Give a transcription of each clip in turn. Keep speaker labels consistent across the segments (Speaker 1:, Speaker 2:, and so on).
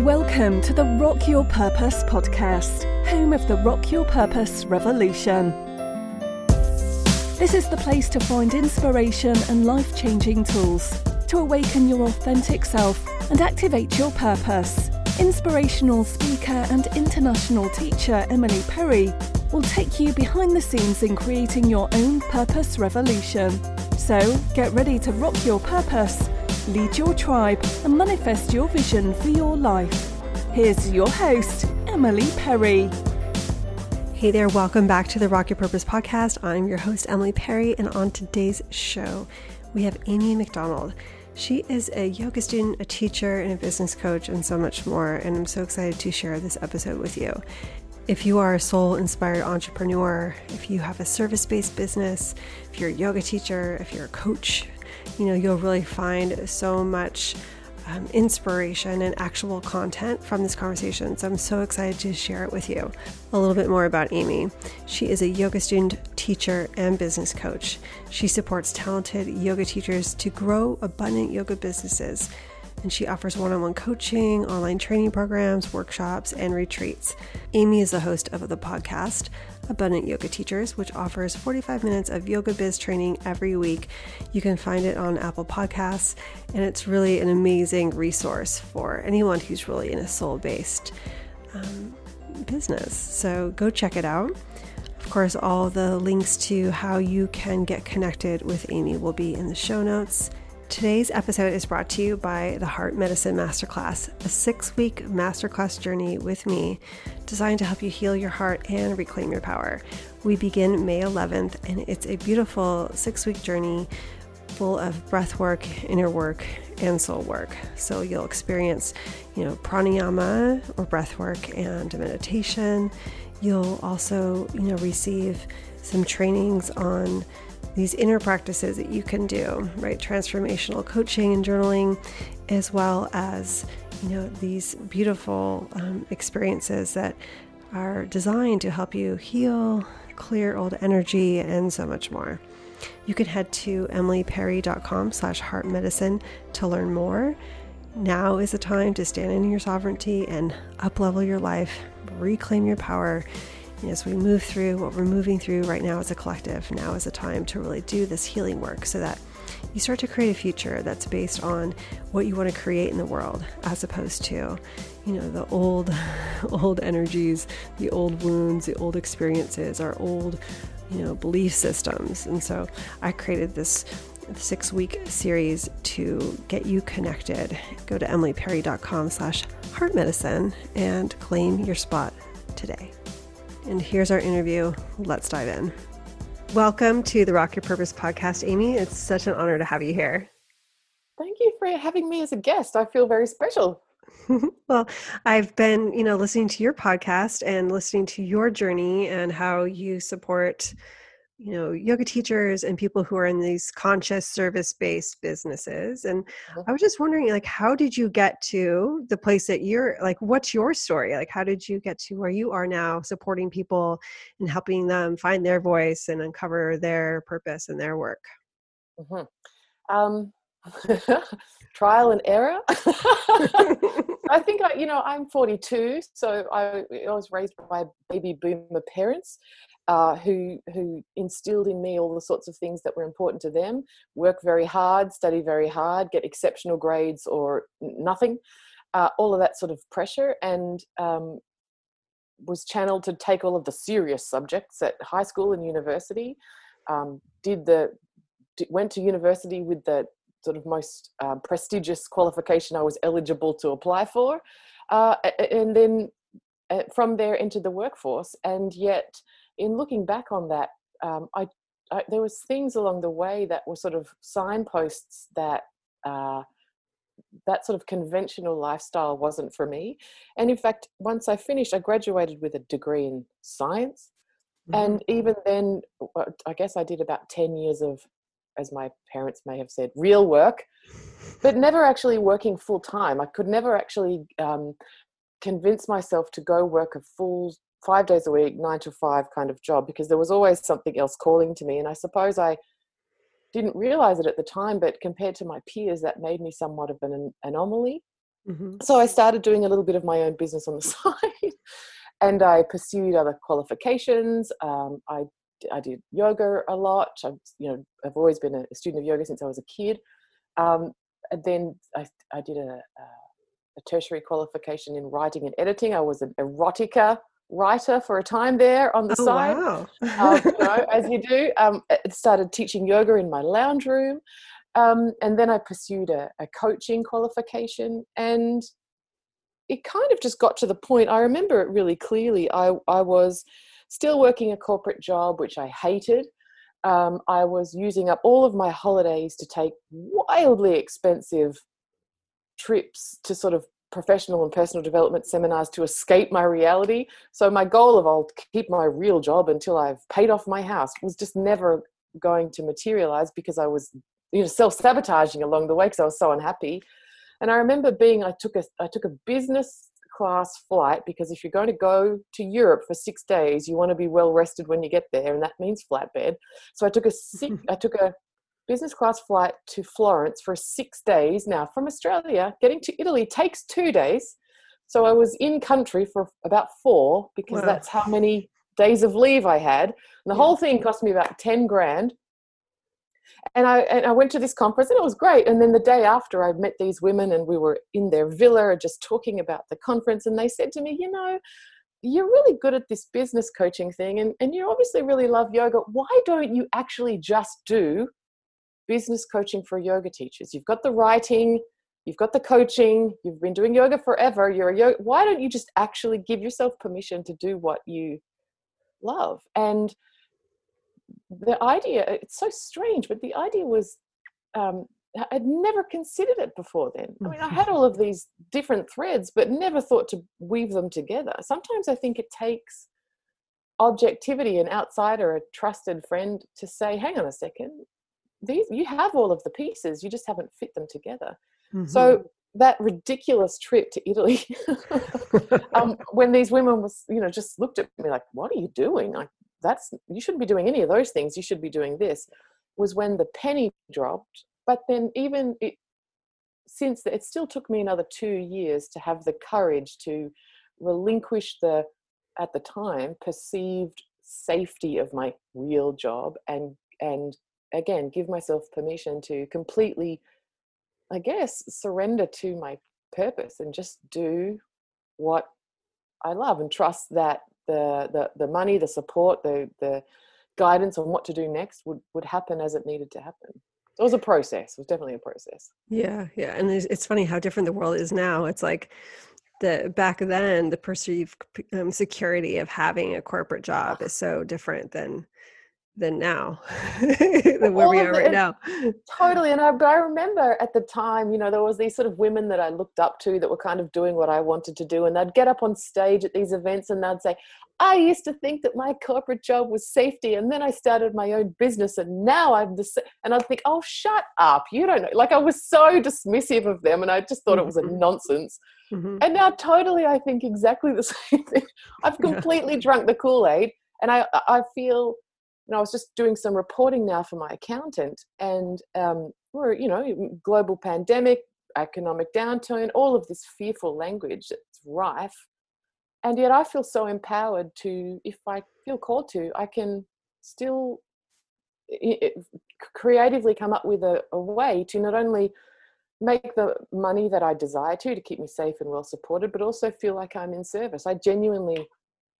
Speaker 1: Welcome to the Rock Your Purpose podcast, home of the Rock Your Purpose revolution. This is the place to find inspiration and life changing tools to awaken your authentic self and activate your purpose. Inspirational speaker and international teacher Emily Perry will take you behind the scenes in creating your own purpose revolution. So get ready to rock your purpose, lead your tribe, and manifest your vision for your life. Here's your host, Emily Perry.
Speaker 2: Hey there, welcome back to the Rock Your Purpose podcast. I'm your host, Emily Perry, and on today's show, we have Amy McDonald. She is a yoga student, a teacher, and a business coach, and so much more. And I'm so excited to share this episode with you. If you are a soul inspired entrepreneur, if you have a service based business, if you're a yoga teacher, if you're a coach, you know, you'll really find so much um, inspiration and actual content from this conversation. So I'm so excited to share it with you. A little bit more about Amy. She is a yoga student, teacher, and business coach. She supports talented yoga teachers to grow abundant yoga businesses and she offers one on one coaching, online training programs, workshops, and retreats. Amy is the host of the podcast, Abundant Yoga Teachers, which offers 45 minutes of yoga biz training every week. You can find it on Apple Podcasts, and it's really an amazing resource for anyone who's really in a soul based um, business. So go check it out. Of course, all the links to how you can get connected with Amy will be in the show notes. Today's episode is brought to you by the Heart Medicine Masterclass, a six week masterclass journey with me designed to help you heal your heart and reclaim your power. We begin May 11th, and it's a beautiful six week journey full of breath work, inner work, and soul work. So you'll experience, you know, pranayama or breath work and meditation. You'll also, you know, receive some trainings on these inner practices that you can do, right? Transformational coaching and journaling, as well as, you know, these beautiful um, experiences that are designed to help you heal, clear old energy, and so much more. You can head to emilyperry.com slash heartmedicine to learn more. Now is the time to stand in your sovereignty and uplevel your life, reclaim your power, as we move through what we're moving through right now as a collective, now is a time to really do this healing work so that you start to create a future that's based on what you want to create in the world as opposed to you know the old old energies the old wounds the old experiences our old you know belief systems. And so i created this six week series to get you connected. Go to emilyperry.com slash heart medicine and claim your spot today and here's our interview. Let's dive in. Welcome to the Rock Your Purpose podcast, Amy. It's such an honor to have you here.
Speaker 3: Thank you for having me as a guest. I feel very special.
Speaker 2: well, I've been, you know, listening to your podcast and listening to your journey and how you support you know yoga teachers and people who are in these conscious service based businesses and mm-hmm. i was just wondering like how did you get to the place that you're like what's your story like how did you get to where you are now supporting people and helping them find their voice and uncover their purpose and their work
Speaker 3: mm-hmm. um, trial and error i think I, you know i'm 42 so I, I was raised by baby boomer parents uh, who who instilled in me all the sorts of things that were important to them. Work very hard, study very hard, get exceptional grades or nothing. Uh, all of that sort of pressure, and um, was channeled to take all of the serious subjects at high school and university. Um, did the went to university with the sort of most uh, prestigious qualification I was eligible to apply for, uh, and then uh, from there into the workforce. And yet, in looking back on that, um, I, I, there was things along the way that were sort of signposts that uh, that sort of conventional lifestyle wasn't for me. And in fact, once I finished, I graduated with a degree in science. Mm-hmm. And even then, I guess I did about 10 years of, as my parents may have said, real work, but never actually working full time. I could never actually um, convince myself to go work a full five days a week, nine to five kind of job because there was always something else calling to me. And I suppose I didn't realize it at the time, but compared to my peers, that made me somewhat of an anomaly. Mm-hmm. So I started doing a little bit of my own business on the side, and I pursued other qualifications. Um, I I did yoga a lot. I, you know, I've always been a student of yoga since I was a kid. Um, and then I, I did a, a, tertiary qualification in writing and editing. I was an erotica writer for a time there on the
Speaker 2: oh,
Speaker 3: side,
Speaker 2: wow.
Speaker 3: um, you know, as you do. Um, started teaching yoga in my lounge room. Um, and then I pursued a, a coaching qualification and it kind of just got to the point. I remember it really clearly. I, I was still working a corporate job, which I hated. Um, I was using up all of my holidays to take wildly expensive trips to sort of professional and personal development seminars to escape my reality. So my goal of I'll keep my real job until I've paid off my house was just never going to materialize because I was you know self-sabotaging along the way because I was so unhappy. And I remember being I took a I took a business class flight because if you're going to go to Europe for six days, you want to be well rested when you get there, and that means flatbed. So I took a six, I took a business class flight to Florence for six days. Now from Australia, getting to Italy takes two days. So I was in country for about four because wow. that's how many days of leave I had. And the yeah. whole thing cost me about 10 grand and I and I went to this conference and it was great. And then the day after, I met these women and we were in their villa just talking about the conference. And they said to me, you know, you're really good at this business coaching thing, and and you obviously really love yoga. Why don't you actually just do business coaching for yoga teachers? You've got the writing. You've got the coaching, you've been doing yoga forever, you're a yoga. Why don't you just actually give yourself permission to do what you love? And the idea it's so strange but the idea was um, i'd never considered it before then i mean i had all of these different threads but never thought to weave them together sometimes i think it takes objectivity an outsider a trusted friend to say hang on a second these you have all of the pieces you just haven't fit them together mm-hmm. so that ridiculous trip to Italy, um, when these women was, you know, just looked at me like, "What are you doing?" Like, that's you shouldn't be doing any of those things you should be doing this was when the penny dropped but then even it, since it still took me another two years to have the courage to relinquish the at the time perceived safety of my real job and and again give myself permission to completely i guess surrender to my purpose and just do what i love and trust that the, the, the money, the support, the, the guidance on what to do next would, would happen as it needed to happen. It was a process. It was definitely a process.
Speaker 2: Yeah, yeah, and it's, it's funny how different the world is now. It's like the back then, the perceived um, security of having a corporate job is so different than than now than where we are right now
Speaker 3: totally and I, but I remember at the time you know there was these sort of women that i looked up to that were kind of doing what i wanted to do and they'd get up on stage at these events and they'd say i used to think that my corporate job was safety and then i started my own business and now i'm the and i'd think oh shut up you don't know like i was so dismissive of them and i just thought it was a mm-hmm. nonsense mm-hmm. and now totally i think exactly the same thing i've completely yeah. drunk the kool-aid and i i feel know, I was just doing some reporting now for my accountant, and um, we're, you know, global pandemic, economic downturn, all of this fearful language that's rife. And yet I feel so empowered to, if I feel called to, I can still creatively come up with a, a way to not only make the money that I desire to, to keep me safe and well supported, but also feel like I'm in service. I genuinely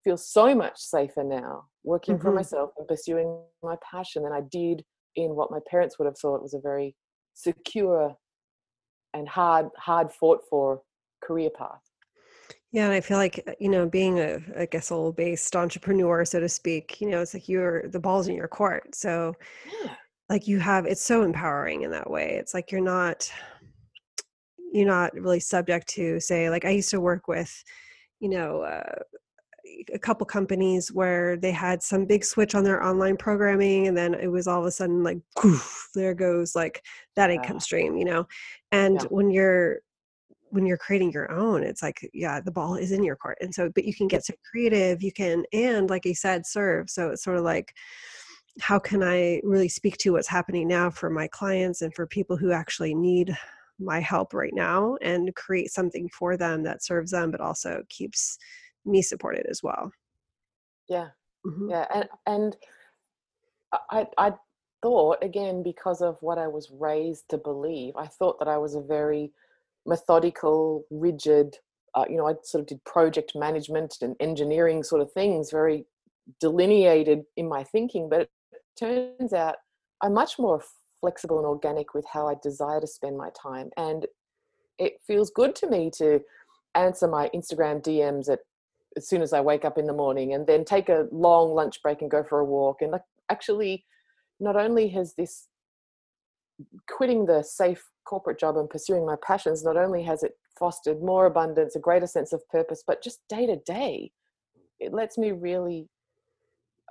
Speaker 3: feel so much safer now working mm-hmm. for myself and pursuing my passion than I did in what my parents would have thought was a very secure and hard hard fought for career path.
Speaker 2: Yeah, and I feel like uh, you know, being a I guess a based entrepreneur, so to speak, you know, it's like you're the ball's in your court. So yeah. like you have it's so empowering in that way. It's like you're not you're not really subject to say like I used to work with, you know, uh, a couple companies where they had some big switch on their online programming and then it was all of a sudden like poof, there goes like that income stream you know? And yeah. when you're when you're creating your own it's like yeah the ball is in your court and so but you can get so creative you can and like you said serve so it's sort of like how can i really speak to what's happening now for my clients and for people who actually need my help right now and create something for them that serves them but also keeps me supported as well
Speaker 3: yeah mm-hmm. yeah and and i i thought again because of what i was raised to believe i thought that i was a very methodical rigid uh, you know i sort of did project management and engineering sort of things very delineated in my thinking but it turns out i'm much more flexible and organic with how i desire to spend my time and it feels good to me to answer my instagram dms at as soon as I wake up in the morning and then take a long lunch break and go for a walk. And like actually, not only has this quitting the safe corporate job and pursuing my passions, not only has it fostered more abundance, a greater sense of purpose, but just day to day, it lets me really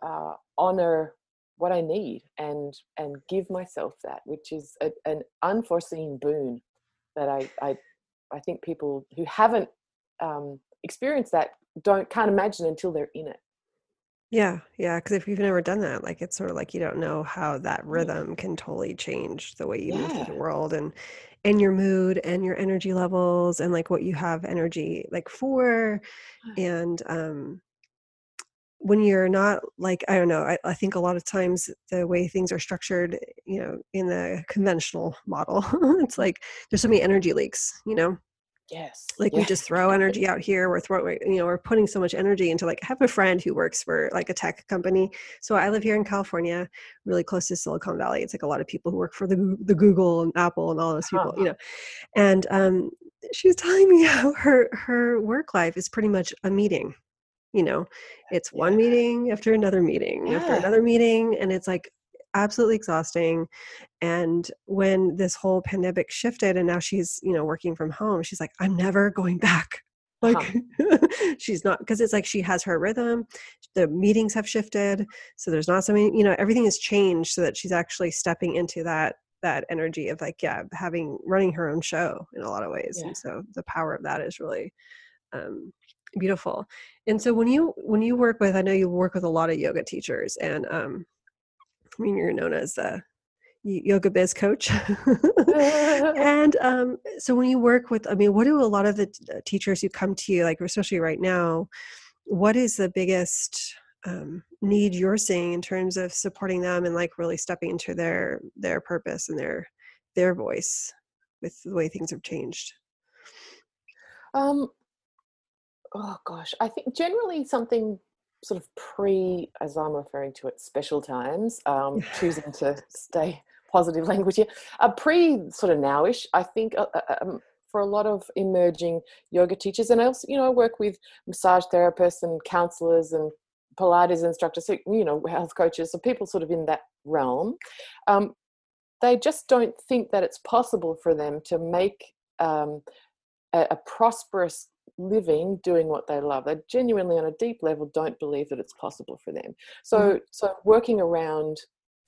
Speaker 3: uh, honor what I need and and give myself that, which is a, an unforeseen boon that I I I think people who haven't um, experienced that don't can't imagine until they're in it.
Speaker 2: Yeah yeah because if you've never done that like it's sort of like you don't know how that rhythm can totally change the way you yeah. move through the world and and your mood and your energy levels and like what you have energy like for and um when you're not like i don't know I, I think a lot of times the way things are structured you know in the conventional model it's like there's so many energy leaks you know
Speaker 3: Yes.
Speaker 2: Like we just throw energy out here. We're throwing, you know, we're putting so much energy into like, I have a friend who works for like a tech company. So I live here in California, really close to Silicon Valley. It's like a lot of people who work for the, the Google and Apple and all those people, uh-huh. you know, and um, she was telling me how her, her work life is pretty much a meeting. You know, it's one yeah. meeting after another meeting yeah. after another meeting. And it's like, absolutely exhausting and when this whole pandemic shifted and now she's you know working from home she's like i'm never going back like huh. she's not because it's like she has her rhythm the meetings have shifted so there's not so many you know everything has changed so that she's actually stepping into that that energy of like yeah having running her own show in a lot of ways yeah. and so the power of that is really um, beautiful and so when you when you work with i know you work with a lot of yoga teachers and um, I mean, you're known as a yoga biz coach. and um, so when you work with, I mean, what do a lot of the uh, teachers who come to you, like especially right now, what is the biggest um, need you're seeing in terms of supporting them and like really stepping into their their purpose and their their voice with the way things have changed?
Speaker 3: Um, oh gosh, I think generally something sort of pre, as I'm referring to it, special times, um, choosing to stay positive language here, uh, pre sort of nowish, I think uh, uh, um, for a lot of emerging yoga teachers, and I also, you know, I work with massage therapists and counselors and Pilates instructors, you know, health coaches, so people sort of in that realm. Um, they just don't think that it's possible for them to make um, a, a prosperous living doing what they love they genuinely on a deep level don't believe that it's possible for them so mm-hmm. so working around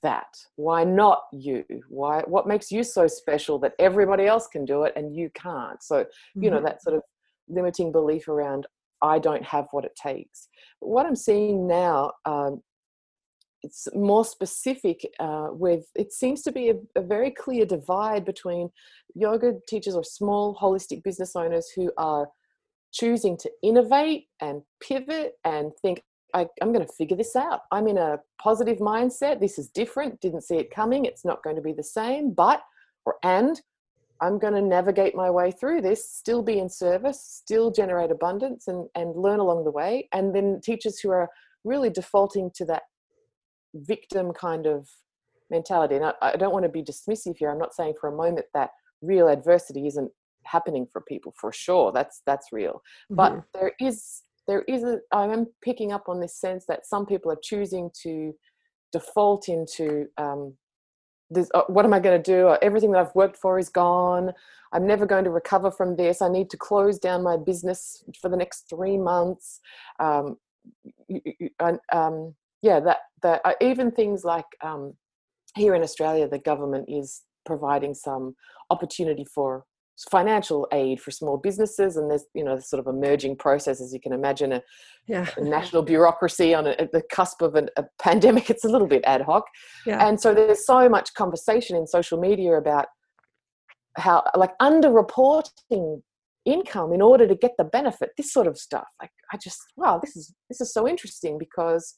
Speaker 3: that why not you why what makes you so special that everybody else can do it and you can't so mm-hmm. you know mm-hmm. that sort of limiting belief around i don't have what it takes but what i'm seeing now um, it's more specific uh, with it seems to be a, a, very clear divide between yoga teachers or small holistic business owners who are choosing to innovate and pivot and think I, am going to figure this out. I'm in a positive mindset. This is different. Didn't see it coming. It's not going to be the same. But or and I'm going to navigate my way through this. Still be in service. Still generate abundance and and learn along the way. And then teachers who are really defaulting to that victim kind of mentality. And I, I don't want to be dismissive here. I'm not saying for a moment that real adversity isn't happening for people for sure that's that's real mm-hmm. but there is there is a i am picking up on this sense that some people are choosing to default into um, this, uh, what am I going to do? Uh, everything that I've worked for is gone. I'm never going to recover from this. I need to close down my business for the next three months. Um, um, yeah, that that uh, even things like um, here in Australia, the government is providing some opportunity for financial aid for small businesses and there's you know sort of emerging processes you can imagine a, yeah. a national bureaucracy on a, at the cusp of an, a pandemic it's a little bit ad hoc yeah. and so there's so much conversation in social media about how like underreporting income in order to get the benefit this sort of stuff like i just wow this is this is so interesting because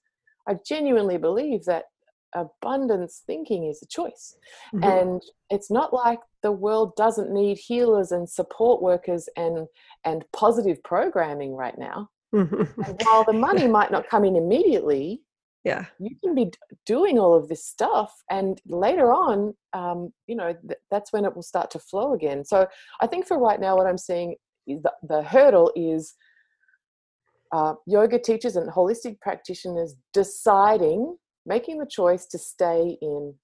Speaker 3: i genuinely believe that abundance thinking is a choice mm-hmm. and it's not like the world doesn't need healers and support workers and and positive programming right now mm-hmm. and while the money might not come in immediately
Speaker 2: yeah
Speaker 3: you can be doing all of this stuff and later on um, you know th- that's when it will start to flow again so i think for right now what i'm seeing is the, the hurdle is uh, yoga teachers and holistic practitioners deciding making the choice to stay in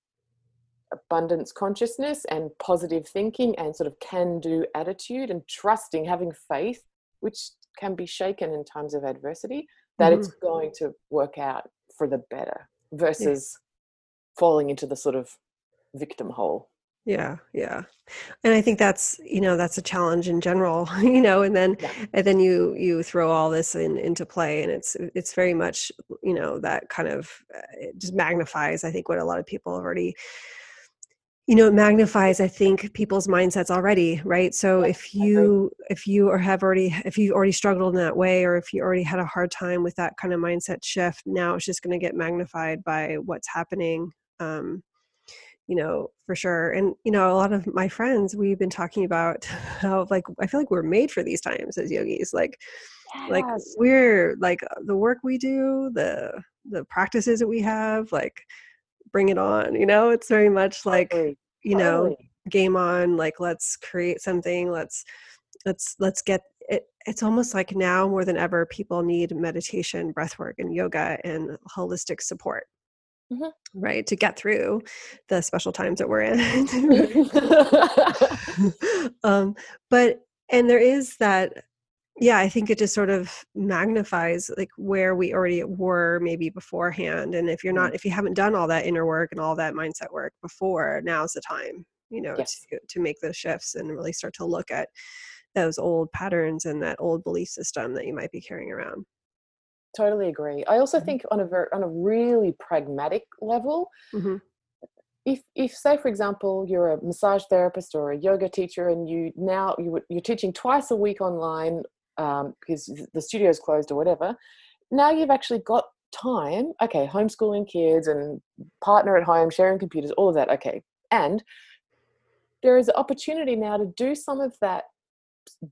Speaker 3: abundance consciousness and positive thinking and sort of can do attitude and trusting having faith which can be shaken in times of adversity that mm-hmm. it's going to work out for the better versus yeah. falling into the sort of victim hole
Speaker 2: yeah yeah. And i think that's you know that's a challenge in general you know and then yeah. and then you you throw all this in into play and it's it's very much you know that kind of uh, it just magnifies i think what a lot of people have already you know it magnifies i think people's mindsets already right? So if you if you or have already if you already struggled in that way or if you already had a hard time with that kind of mindset shift now it's just going to get magnified by what's happening um you know for sure and you know a lot of my friends we've been talking about how like i feel like we're made for these times as yogis like yes. like we're like uh, the work we do the the practices that we have like bring it on you know it's very much like totally. you know totally. game on like let's create something let's let's let's get it it's almost like now more than ever people need meditation breath work and yoga and holistic support mm-hmm. right to get through the special times that we're in um but and there is that yeah i think it just sort of magnifies like where we already were maybe beforehand and if you're not if you haven't done all that inner work and all that mindset work before now's the time you know yes. to, to make those shifts and really start to look at those old patterns and that old belief system that you might be carrying around
Speaker 3: totally agree i also mm-hmm. think on a very on a really pragmatic level mm-hmm if if say for example you're a massage therapist or a yoga teacher and you now you, you're teaching twice a week online um, because the studio's closed or whatever. Now you've actually got time. Okay, homeschooling kids and partner at home, sharing computers, all of that. Okay, and there is an opportunity now to do some of that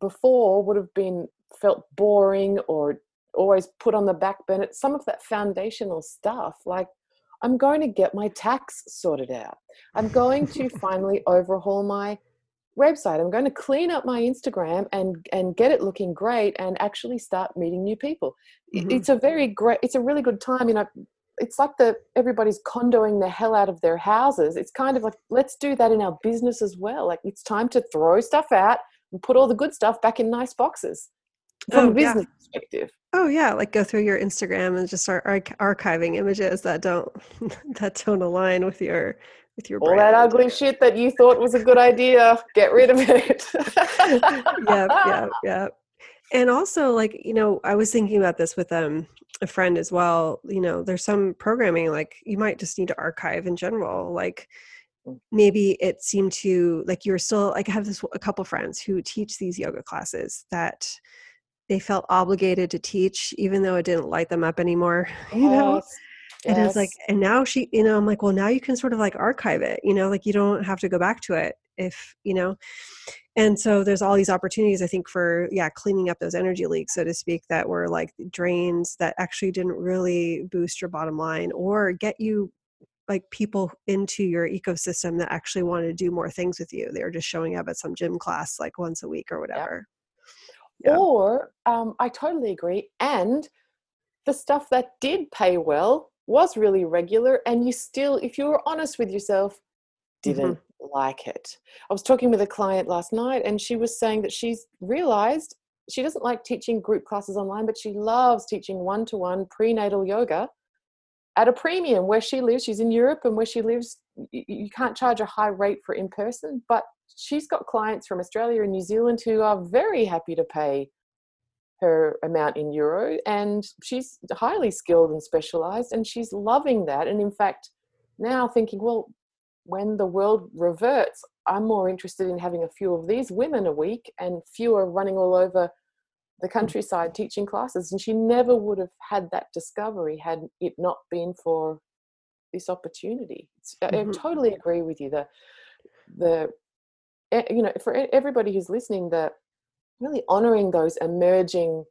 Speaker 3: before would have been felt boring or always put on the back burner. Some of that foundational stuff, like I'm going to get my tax sorted out. I'm going to finally overhaul my website i'm going to clean up my instagram and and get it looking great and actually start meeting new people mm-hmm. it's a very great it's a really good time you know it's like the everybody's Kondoing the hell out of their houses it's kind of like let's do that in our business as well like it's time to throw stuff out and put all the good stuff back in nice boxes from oh, a business yeah. perspective
Speaker 2: oh yeah like go through your instagram and just start arch- archiving images that don't that don't align with your with your
Speaker 3: all brand. that ugly shit that you thought was a good idea get rid of it
Speaker 2: yeah yeah yeah and also like you know i was thinking about this with um a friend as well you know there's some programming like you might just need to archive in general like mm. maybe it seemed to like you're still like i have this a couple friends who teach these yoga classes that they felt obligated to teach even though it didn't light them up anymore you know oh, and yes. I was like, and now she, you know, I'm like, well, now you can sort of like archive it, you know, like you don't have to go back to it if, you know, and so there's all these opportunities, I think, for, yeah, cleaning up those energy leaks, so to speak, that were like drains that actually didn't really boost your bottom line or get you like people into your ecosystem that actually want to do more things with you. They're just showing up at some gym class like once a week or whatever.
Speaker 3: Yeah. Or um, I totally agree. And the stuff that did pay well was really regular and you still if you were honest with yourself didn't mm-hmm. like it i was talking with a client last night and she was saying that she's realized she doesn't like teaching group classes online but she loves teaching one-to-one prenatal yoga at a premium where she lives she's in europe and where she lives you can't charge a high rate for in person but she's got clients from australia and new zealand who are very happy to pay her amount in euro and she's highly skilled and specialized and she's loving that and in fact now thinking well when the world reverts, I'm more interested in having a few of these women a week and fewer running all over the countryside teaching classes. And she never would have had that discovery had it not been for this opportunity. Mm-hmm. I totally agree with you. The the you know for everybody who's listening, that really honoring those emerging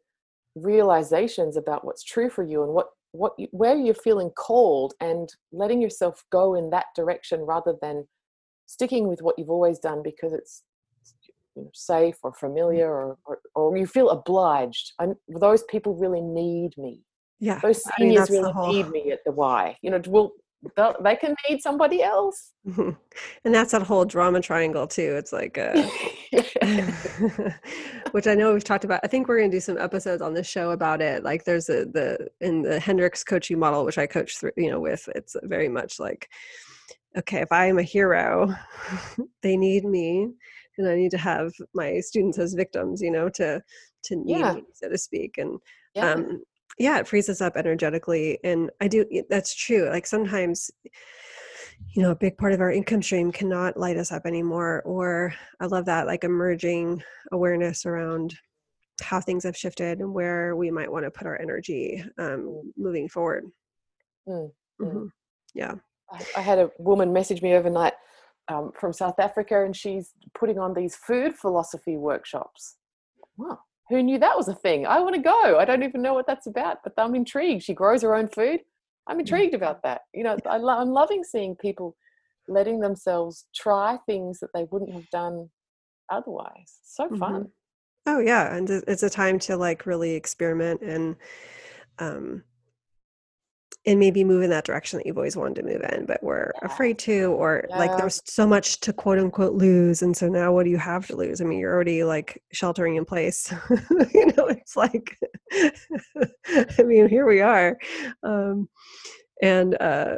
Speaker 3: realizations about what's true for you and what what you, where you're feeling called and letting yourself go in that direction rather than sticking with what you've always done because it's you know, safe or mm. familiar or, or, or you feel obliged. And those people really need me.
Speaker 2: Yeah
Speaker 3: those seniors I mean, really whole... need me at the y. You know will they can need somebody else
Speaker 2: and that's that whole drama triangle too it's like uh, which i know we've talked about i think we're going to do some episodes on this show about it like there's a the in the hendricks coaching model which i coach through you know with it's very much like okay if i am a hero they need me and i need to have my students as victims you know to to need yeah. me so to speak and yeah. um yeah it frees us up energetically and i do that's true like sometimes you know a big part of our income stream cannot light us up anymore or i love that like emerging awareness around how things have shifted and where we might want to put our energy um, mm. moving forward mm, mm. Mm-hmm. yeah
Speaker 3: I, I, had a woman message me overnight um, from south africa and she's putting on these food philosophy workshops wow who knew that was a thing? I want to go. I don't even know what that's about, but I'm intrigued. She grows her own food. I'm mm. intrigued about that. You know, I am loving seeing people letting themselves try things that they wouldn't have done otherwise. So fun. Mm-hmm.
Speaker 2: Oh yeah, and it's a time to like really experiment and um and maybe move in that direction that you've always wanted to move in, but we're yeah. afraid to, or yeah. like there's so much to quote unquote lose. And so now what do you have to lose? I mean, you're already like sheltering in place. you know, it's like, I mean, here we are. Um, and, uh,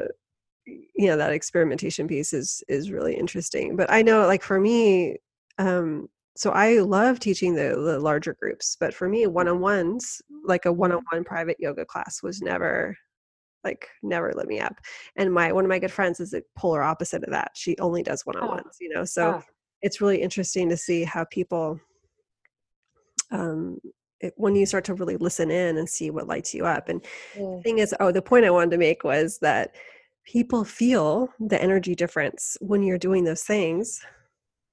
Speaker 2: you know, that experimentation piece is, is really interesting. But I know like for me, um, so I love teaching the, the larger groups, but for me, one on ones, like a one on one private yoga class was never like never lit me up and my one of my good friends is the polar opposite of that she only does one-on-ones oh. you know so oh. it's really interesting to see how people um it, when you start to really listen in and see what lights you up and the thing is oh the point i wanted to make was that people feel the energy difference when you're doing those things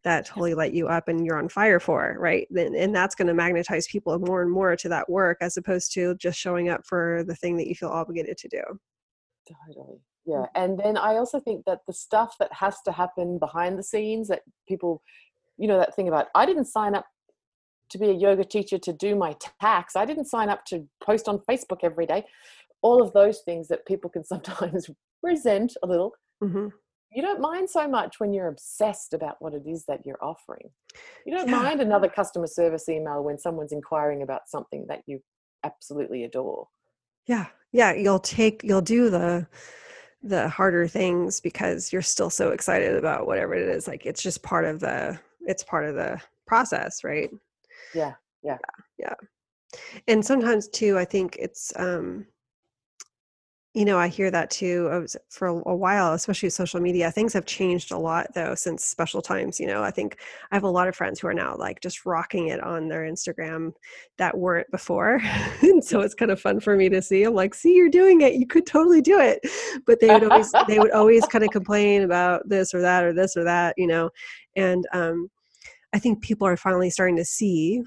Speaker 2: that totally light you up and you're on fire for right? And that's going to magnetize people more and more to that work as opposed to just showing up for the thing that you feel obligated to do.
Speaker 3: Totally. Yeah mm. and then i also think that the stuff that has to happen behind the scenes that people you know that thing about i didn't sign up to be a yoga teacher to do my tax. I didn't sign up to post on facebook every day. All of those things that people can sometimes resent a little mm-hmm you don't mind so much when you're obsessed about what it is that you're offering. You don't yeah. mind another customer service email when someone's inquiring about something that you absolutely adore.
Speaker 2: Yeah. Yeah, you'll take you'll do the the harder things because you're still so excited about whatever it is. Like it's just part of the it's part of the process, right?
Speaker 3: Yeah. Yeah.
Speaker 2: Yeah. yeah. And sometimes too I think it's um you know, I hear that too for a while, especially with social media. Things have changed a lot though since special times. You know, I think I have a lot of friends who are now like just rocking it on their Instagram that weren't before. and so it's kind of fun for me to see. I'm like, see, you're doing it. You could totally do it. But they would always, they would always kind of complain about this or that or this or that, you know. And um, I think people are finally starting to see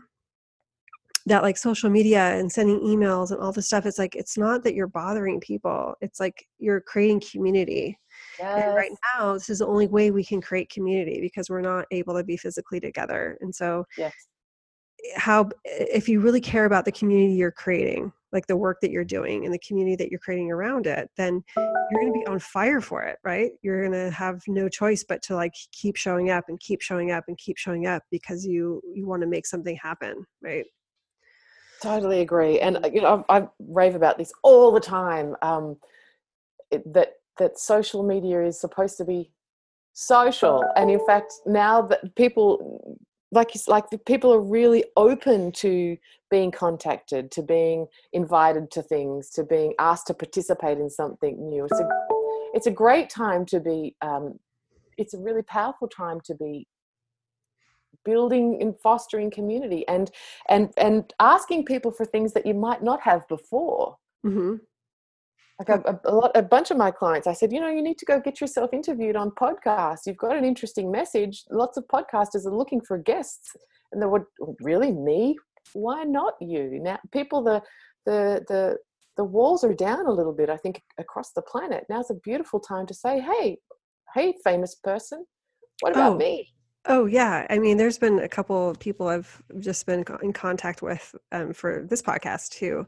Speaker 2: that like social media and sending emails and all this stuff it's like it's not that you're bothering people it's like you're creating community. Yes. and right now this is the only way we can create community because we're not able to be physically together and so
Speaker 3: yes.
Speaker 2: how if you really care about the community you're creating like the work that you're doing and the community that you're creating around it then you're going to be on fire for it right? You're going to have no choice but to like keep showing up and keep showing up and keep showing up because you you want to make something happen right
Speaker 3: Totally agree, and uh, you know I, rave about this all the time. Um, it, that that social media is supposed to be social, and in fact, now that people like like the people are really open to being contacted, to being invited to things, to being asked to participate in something new. It's a it's a great time to be um, it's a really powerful time to be building and fostering community and and and asking people for things that you might not have before.
Speaker 2: Mm-hmm.
Speaker 3: like a, a, lot a bunch of my clients i said you know you need to go get yourself interviewed on podcasts. You've got an interesting message. Lots of podcasters are looking for guests. And they would really? Me? Why not you? Now people the the the the walls are down a little bit i think across the planet. Now's a beautiful time to say hey hey famous person. What about
Speaker 2: Oh.
Speaker 3: me
Speaker 2: Oh yeah, I mean, there's been a couple of people I've just been in contact with um, for this podcast too.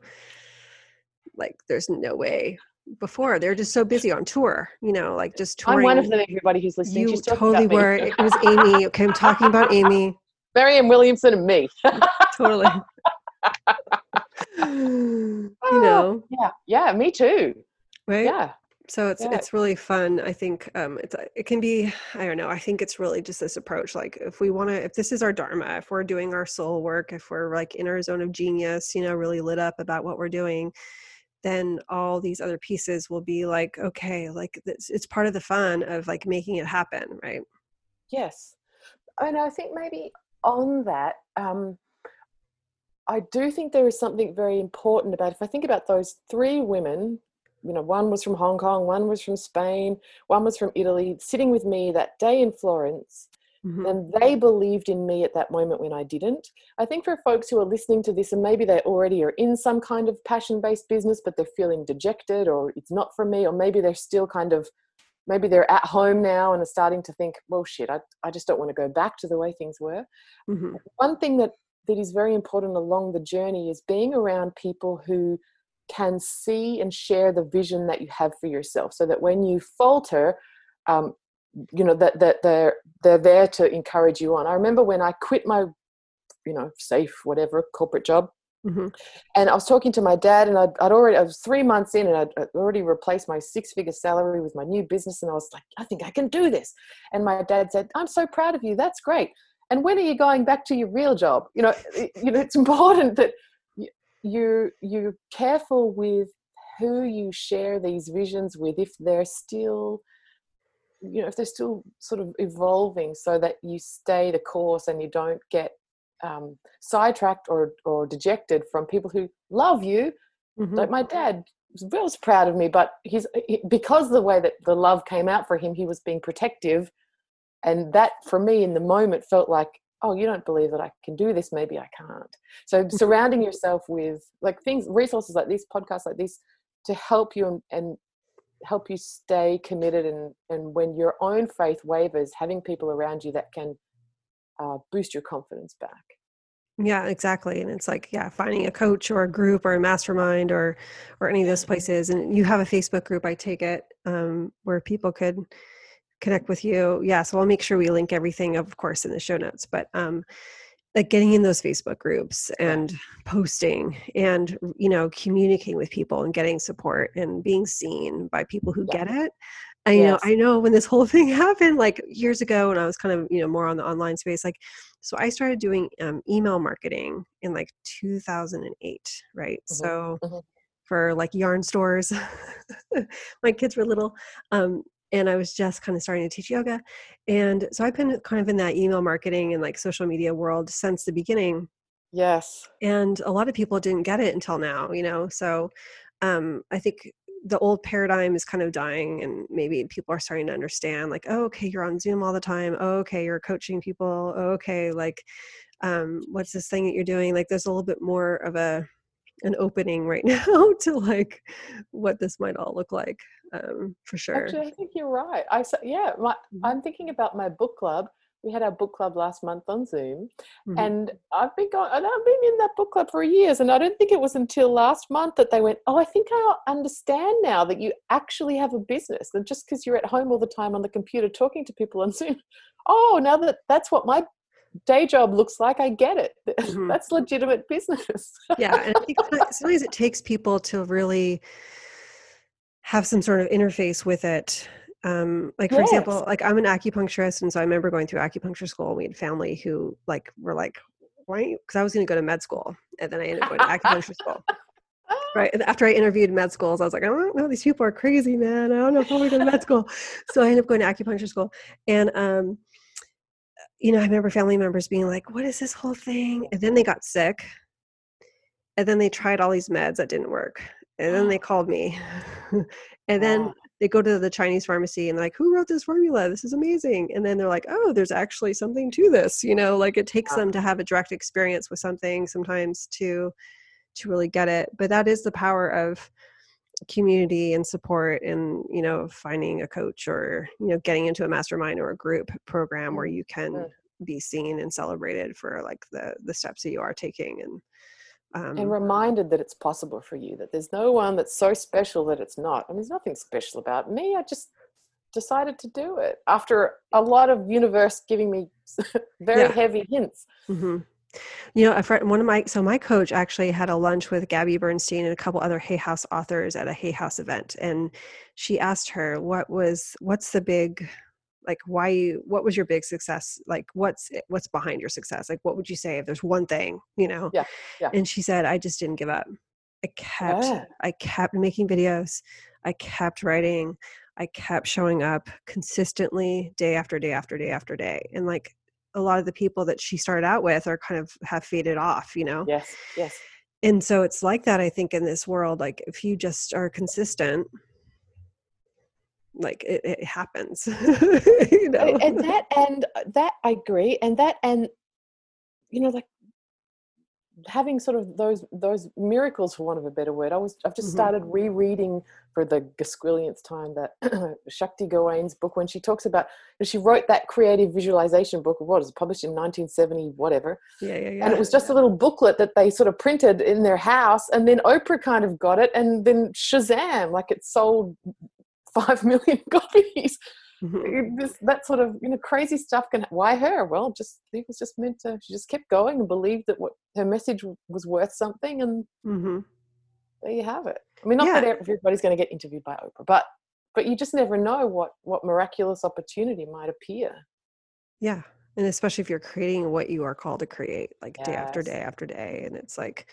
Speaker 2: Like, there's no way before they're just so busy on tour, you know, like just touring.
Speaker 3: i'm one of them everybody who's listening
Speaker 2: You totally
Speaker 3: about
Speaker 2: were. It was Amy. Okay, I'm talking about Amy.
Speaker 3: marianne williamson and me
Speaker 2: Totally. you know,
Speaker 3: yeah yeah me too
Speaker 2: right?
Speaker 3: yeah
Speaker 2: so it's
Speaker 3: Yeah.
Speaker 2: it's really fun i think um it's it can be i don't know i think it's really just this approach like if we want to if this is our dharma if we're doing our soul work if we're like in our zone of genius you know really lit up about what we're doing then all these other pieces will be like okay like it's, it's part of the fun of like making it happen right
Speaker 3: Yes. And I think maybe on that, um, I do think there is something very important about if I think about those three women, you know, one was from Hong Kong, one was from Spain, one was from Italy, sitting with me that day in Florence,
Speaker 2: Mhm.
Speaker 3: and they believed in me at that moment when I didn't. I think for folks who are listening to this and maybe they already are in some kind of passion based business, but they're feeling dejected or it's not for me, or maybe they're still kind of maybe they're at home now and are starting to think, well, shit, I, I just don't want to go back to the way things were.
Speaker 2: Mhm.
Speaker 3: One thing that, that is very important along the journey is being around people who can see and share the vision that you have for yourself so that when you falter, um, you know, that, that they're, they're there to encourage you on. I remember when I quit my, you know, safe, whatever, corporate job,
Speaker 2: Mhm.
Speaker 3: and I was talking to my dad, and I'd, I'd already, I was three months in, and I'd, I'd already replaced my six figure salary with my new business. And I was like, I think I can do this. And my dad said, I'm so proud of you. That's great. And when are you going back to your real job? You know, you know, it's important that you, you, you're careful with who you share these visions with if they're still you know if they're still sort of evolving so that you stay the course and you don't get um, sidetracked or or dejected from people who love you
Speaker 2: Mhm.
Speaker 3: like my dad was was proud of me but he's he, because the way that the love came out for him he was being protective and that for me in the moment felt like oh you don't believe that i can do this maybe i can't so surrounding yourself with like things resources like this podcasts like this to help you and, and help you stay committed and and when your own faith wavers having people around you that can uh, boost your confidence back
Speaker 2: Yeah, exactly. And it's like, yeah, finding a coach or a group or a mastermind or or any of those places. And you have a Facebook group, I take it, um, where people could connect with you. Yeah, so I'll make sure we link everything, of course, in the show notes. But um, like getting in those Facebook groups and posting and you know communicating with people and getting support and being seen by people who
Speaker 3: Yeah.
Speaker 2: get it. I you know I know when this whole thing happened like years ago when I was kind of you know more on the online space like so I started doing um, email marketing in like 2008 right
Speaker 3: Mhm,
Speaker 2: so
Speaker 3: mhm.
Speaker 2: for like yarn stores my kids were little um, and I was just kind of starting to teach yoga and so I've been kind of in that email marketing and like social media world since the beginning
Speaker 3: yes.
Speaker 2: and a lot of people didn't get it until now you know so um, i think the old paradigm is kind of dying and maybe people are starting to understand like oh okay you're on zoom all the time. Oh, okay you're coaching people. Oh, okay like um, what's this thing that you're doing? Like there's a little bit more of a an opening right now to like what this might all look like um, for sure
Speaker 3: Actually, I think you're right. I yeah, my,
Speaker 2: Mhm.
Speaker 3: I'm thinking about my book club. We had our book club last month on Zoom,
Speaker 2: Mhm.
Speaker 3: and I've been going. And I've been in that book club for years, and I don't think it was until last month that they went, "Oh, I think I understand now that you actually have a business, and just because you're at home all the time on the computer talking to people on Zoom, oh, now that that's what my day job looks like, I get it.
Speaker 2: Mhm.
Speaker 3: that's legitimate business."
Speaker 2: yeah and i think sometimes- it takes people to really have some sort of interface with it um like for example like i'm an acupuncturist and so i remember going through acupuncture school and we had family who like were like why because i was going to go to med school and then i ended up going to acupuncture school right. And after I interviewed med schools, I was like, I don't know, these people are crazy, man. I don't know if I'm going to med school. So I ended up going to acupuncture school. And, um, you know, I remember family members being like, what is this whole thing? And then they got sick. And then they tried all these meds that didn't work. And then they oh. called me. and then they go to the Chinese pharmacy and they're like, who wrote this formula? This is amazing. And then they're like, oh, there's actually something to this. You know, like it takes them to have a direct experience with something sometimes to to really get it. But that is the power of community and support and you know finding a coach or you know getting into a mastermind or a group program where
Speaker 3: Mm,
Speaker 2: you can be seen and celebrated for like the the steps that you are taking and um
Speaker 3: and reminded that it's possible for you that there's no one that's so special that it's not i mean there's nothing special about me i just decided to do it after a lot of universe giving me very
Speaker 2: Yeah.
Speaker 3: heavy hints.
Speaker 2: Hmm You know, a friend, one of my, so my coach actually had a lunch with Gabby Bernstein and a couple other Hay House authors at a Hay House event. And she asked her, what was, what's the big, like, why what was your big success? Like, what's, what's behind your success? Like, what would you say if there's one thing, you know?
Speaker 3: Yeah, yeah.
Speaker 2: And she said, I just didn't give up. I kept,
Speaker 3: Yeah.
Speaker 2: I kept making videos. I kept writing. I kept showing up consistently day after day after day after day. And like, a lot of the people that she started out with are kind of have faded off, you know?
Speaker 3: yes yes
Speaker 2: And so it's like that, I think, in this world. Like, if you just are consistent, like it, it happens, you know?
Speaker 3: and, that and uh, that i agree and that and you know like having sort of those those miracles for want of a better word i was i've just
Speaker 2: Mhm.
Speaker 3: started rereading for the gasquillionth time that shakti gawain's book when she talks about she wrote that creative visualization book what was published in 1970 whatever
Speaker 2: yeah, yeah, yeah.
Speaker 3: and it was just a little booklet that they sort of printed in their house and then oprah kind of got it and then shazam like it sold five million copies this that sort of you know crazy stuff can why her well just it was just meant to she just kept going and believed that what her message was worth something and
Speaker 2: Mhm.
Speaker 3: there you have it i mean not
Speaker 2: Yeah.
Speaker 3: that everybody's going to get interviewed by oprah but but you just never know what what miraculous opportunity might appear
Speaker 2: Yeah. And especially if you're creating what you are called to create, like day after day after day. And it's like,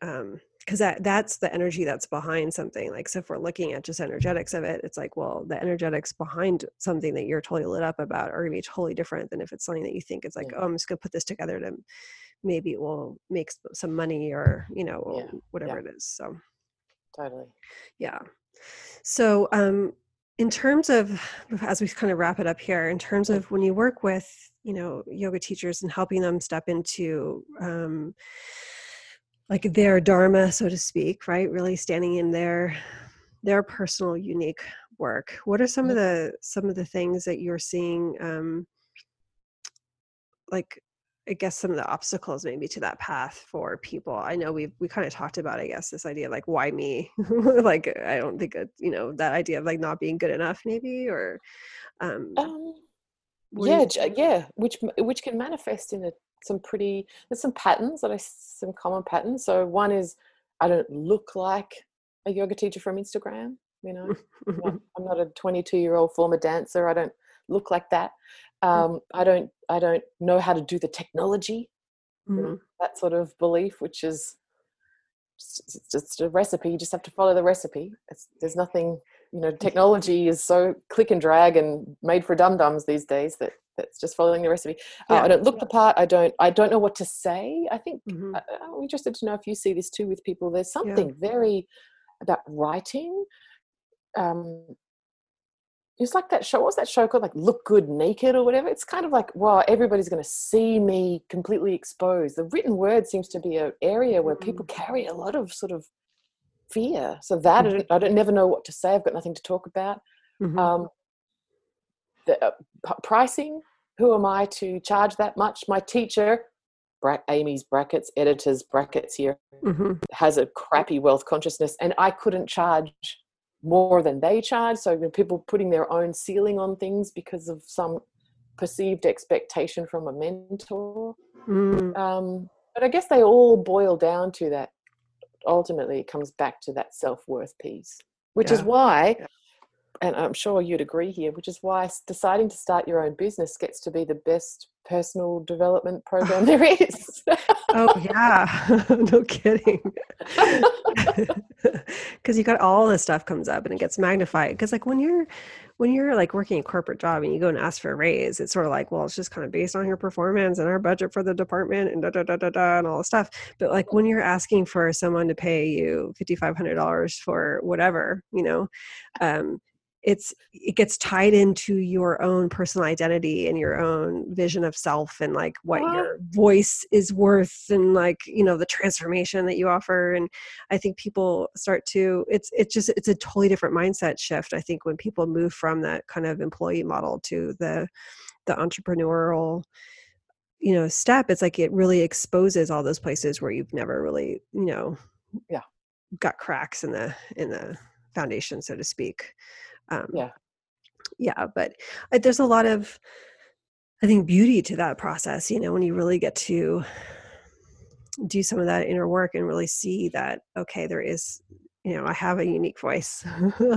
Speaker 2: um, because that that's the energy that's behind something. Like, so if we're looking at just energetics of it, it's like, well, the energetics behind something that you're totally lit up about are gonna be totally different than if it's something that you think is like,
Speaker 3: Yeah.
Speaker 2: oh, I'm just gonna put this together to maybe it will make some money or you know
Speaker 3: Yeah.
Speaker 2: whatever it is. So
Speaker 3: totally
Speaker 2: yeah. So, um, in terms of, as we kind of wrap it up here, in terms of when you work with, you know, yoga teachers and helping them step into, um, like their dharma, so to speak, right? Really standing in their their personal, unique work. What are some of the some of the things that you're seeing, um, like I guess some of the obstacles maybe to that path for people. I know we've we kind of talked about, I guess, this idea of like why me? like I don't think it, you know, that idea of like not being good enough maybe or um
Speaker 3: um
Speaker 2: do you
Speaker 3: yeah yeah which which can manifest in a, some pretty there's some patterns that i some common patterns. So one is i don't look like a yoga teacher from instagram you know? I'm not, a 22 year old former dancer i don't look like that. Um, i don't i don't know how to do the technology you know,
Speaker 2: Mhm.
Speaker 3: that sort of belief which is just, it's just a recipe you just have to follow the recipe. It's, there's nothing you know technology is so click and drag and made for dum dums these days that that's just following the recipe. Uh,
Speaker 2: Yeah.
Speaker 3: i don't look the part i don't i don't know what to say. I think
Speaker 2: Mhm.
Speaker 3: I- i'm interested to know if you see this too with people. There's something very about writing um it's like that show what was that show called? Like look good naked or whatever? It's kind of like wow everybody's going to see me completely exposed. The written word seems to be an area where people carry a lot of sort of fear. So that I, don't, I don't never know what to say. I've got nothing to talk about.
Speaker 2: Mhm.
Speaker 3: um, the uh, p- pricing. Who am i to charge that much? My teacher bra- amy's brackets editors brackets here
Speaker 2: Mhm.
Speaker 3: has a crappy wealth consciousness and i couldn't charge more than they charge. So people putting their own ceiling on things because of some perceived expectation from a mentor.
Speaker 2: Mm.
Speaker 3: um, but i guess they all boil down to that ultimately it comes back to that self-worth piece which is why
Speaker 2: Yeah.
Speaker 3: and i'm sure you'd agree here which is why deciding to start your own business gets to be the best personal development program there is
Speaker 2: Oh yeah, no kidding. because you got all this stuff comes up and it gets magnified because like when you're when you're like working a corporate job and you go and ask for a raise it's sort of like well it's just kind of based on your performance and our budget for the department and da da da da da and all the stuff. But like when you're asking for someone to pay you $5500 for whatever you know um it's it gets tied into your own personal identity and your own vision of self and like what uh-huh. your voice is worth and like you know the transformation that you offer and i think people start to it's it's just it's a totally different mindset shift i think when people move from that kind of employee model to the the entrepreneurial you know step it's like it really exposes all those places where you've never really you know
Speaker 3: yeah.
Speaker 2: got cracks in the in the foundation so to speak
Speaker 3: um, yeah.
Speaker 2: yeah but uh, there's a lot of i think beauty to that process you know when you really get to do some of that inner work and really see that okay there is you know i have a unique voice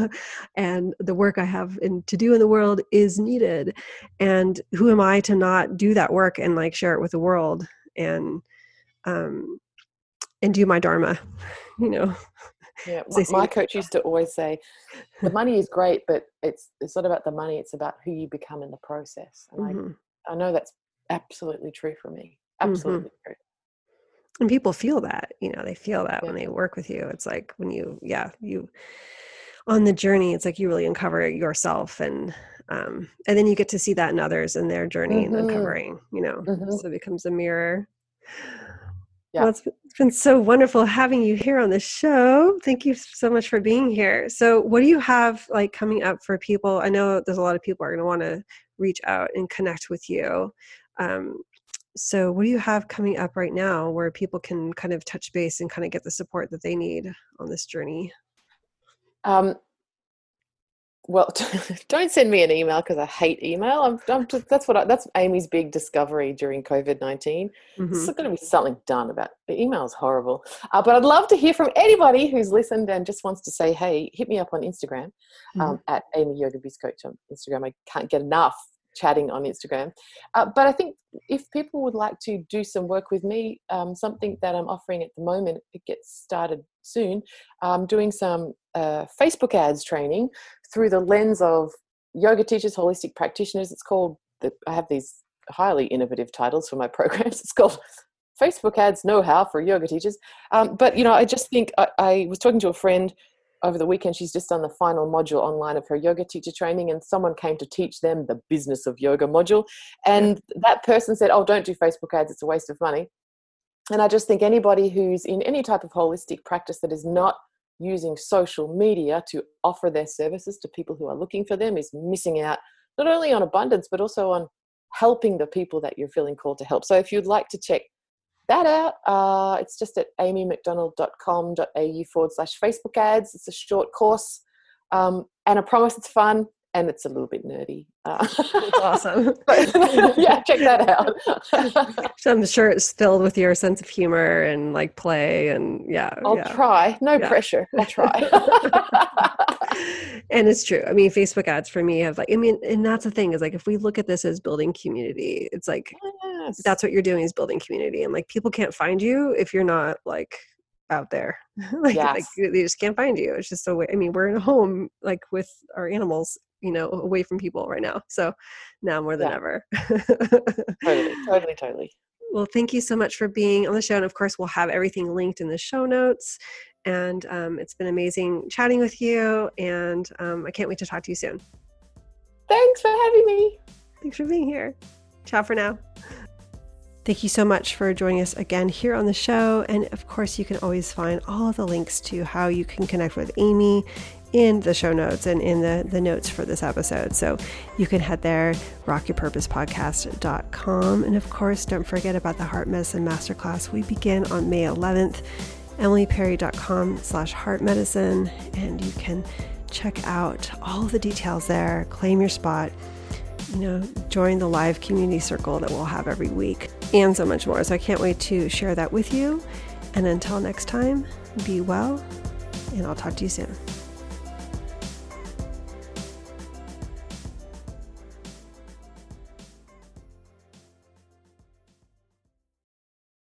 Speaker 2: and the work i have in, to do in the world is needed. And who am i to not do that work and like share it with the world and um and do my dharma you know
Speaker 3: yeah, my, coach used to always say, "The money is great, but it's it's not about the money; it's about who you become in the process." And mm-hmm. I I know that's absolutely true for me. Mm-hmm. Absolutely mm-hmm. true.
Speaker 2: And people feel that, you know, they feel that yeah. when they work with you. It's like when you, yeah, you on the journey. It's like you really uncover yourself, and um, and then you get to see that in others in their journey mm-hmm. and uncovering. You know, mm-hmm. so it becomes a mirror. Yeah. Well, it's been so wonderful having you here on the show. Thank you so much for being here. So, what do you have like coming up for people? I know there's a lot of people are going to want to reach out and connect with you. Um, so, what do you have coming up right now where people can kind of touch base and kind of get the support that they need on this journey?
Speaker 3: Um, well don't send me an email because i hate email I'm, I'm just, that's what I, that's amy's big discovery during covid-19 mm-hmm. there's going to be something done about the email is horrible uh, but i'd love to hear from anybody who's listened and just wants to say hey hit me up on instagram mm-hmm. um, at amy yoga biz coach on instagram i can't get enough chatting on Instagram. Uh, but I think if people would like to do some work with me, um, something that I'm offering at the moment, it gets started soon. I'm doing some uh, Facebook ads training through the lens of yoga teachers, holistic practitioners. It's called, the, I have these highly innovative titles for my programs. It's called Facebook ads know how for yoga teachers. Um, but, you know, I just think I, I was talking to a friend over the weekend she's just done the final module online of her yoga teacher training and someone came to teach them the business of yoga module and that person said oh don't do facebook ads it's a waste of money and i just think anybody who's in any type of holistic practice that is not using social media to offer their services to people who are looking for them is missing out not only on abundance but also on helping the people that you're feeling called to help so if you'd like to check that out. Uh, it's just at amymcdonald.com.au forward slash Facebook ads. It's a short course. Um, and I promise it's fun and it's a little bit nerdy.
Speaker 2: Uh, it's awesome.
Speaker 3: yeah, check that out.
Speaker 2: so I'm sure it's filled with your sense of humor and like play and yeah.
Speaker 3: I'll
Speaker 2: yeah.
Speaker 3: try. No yeah. pressure. I'll try.
Speaker 2: and it's true. I mean, Facebook ads for me have like, I mean, and that's the thing is like, if we look at this as building community, it's like, yes. that's what you're doing is building community. And like, people can't find you if you're not like out there. like, yes. like they just can't find you. It's just a way. I mean, we're in a home like with our animals, you know, away from people right now. So now more than yeah. ever.
Speaker 3: totally, totally, totally.
Speaker 2: Well, thank you so much for being on the show. And of course, we'll have everything linked in the show notes. And um, it's been amazing chatting with you. And um, I can't wait to talk to you soon.
Speaker 3: Thanks for having me.
Speaker 2: Thanks for being here. Ciao for now. Thank you so much for joining us again here on the show. And of course, you can always find all of the links to how you can connect with Amy in the show notes and in the, the notes for this episode. So you can head there, rockyourpurposepodcast.com. And of course, don't forget about the Heart Medicine Masterclass. We begin on May 11th, emilyperry.com slash heart medicine. And you can check out all the details there, claim your spot you know, join the live community circle that we'll have every week, and so much more. So I can't wait to share that with you. And until next time, be well, and I'll talk to you soon.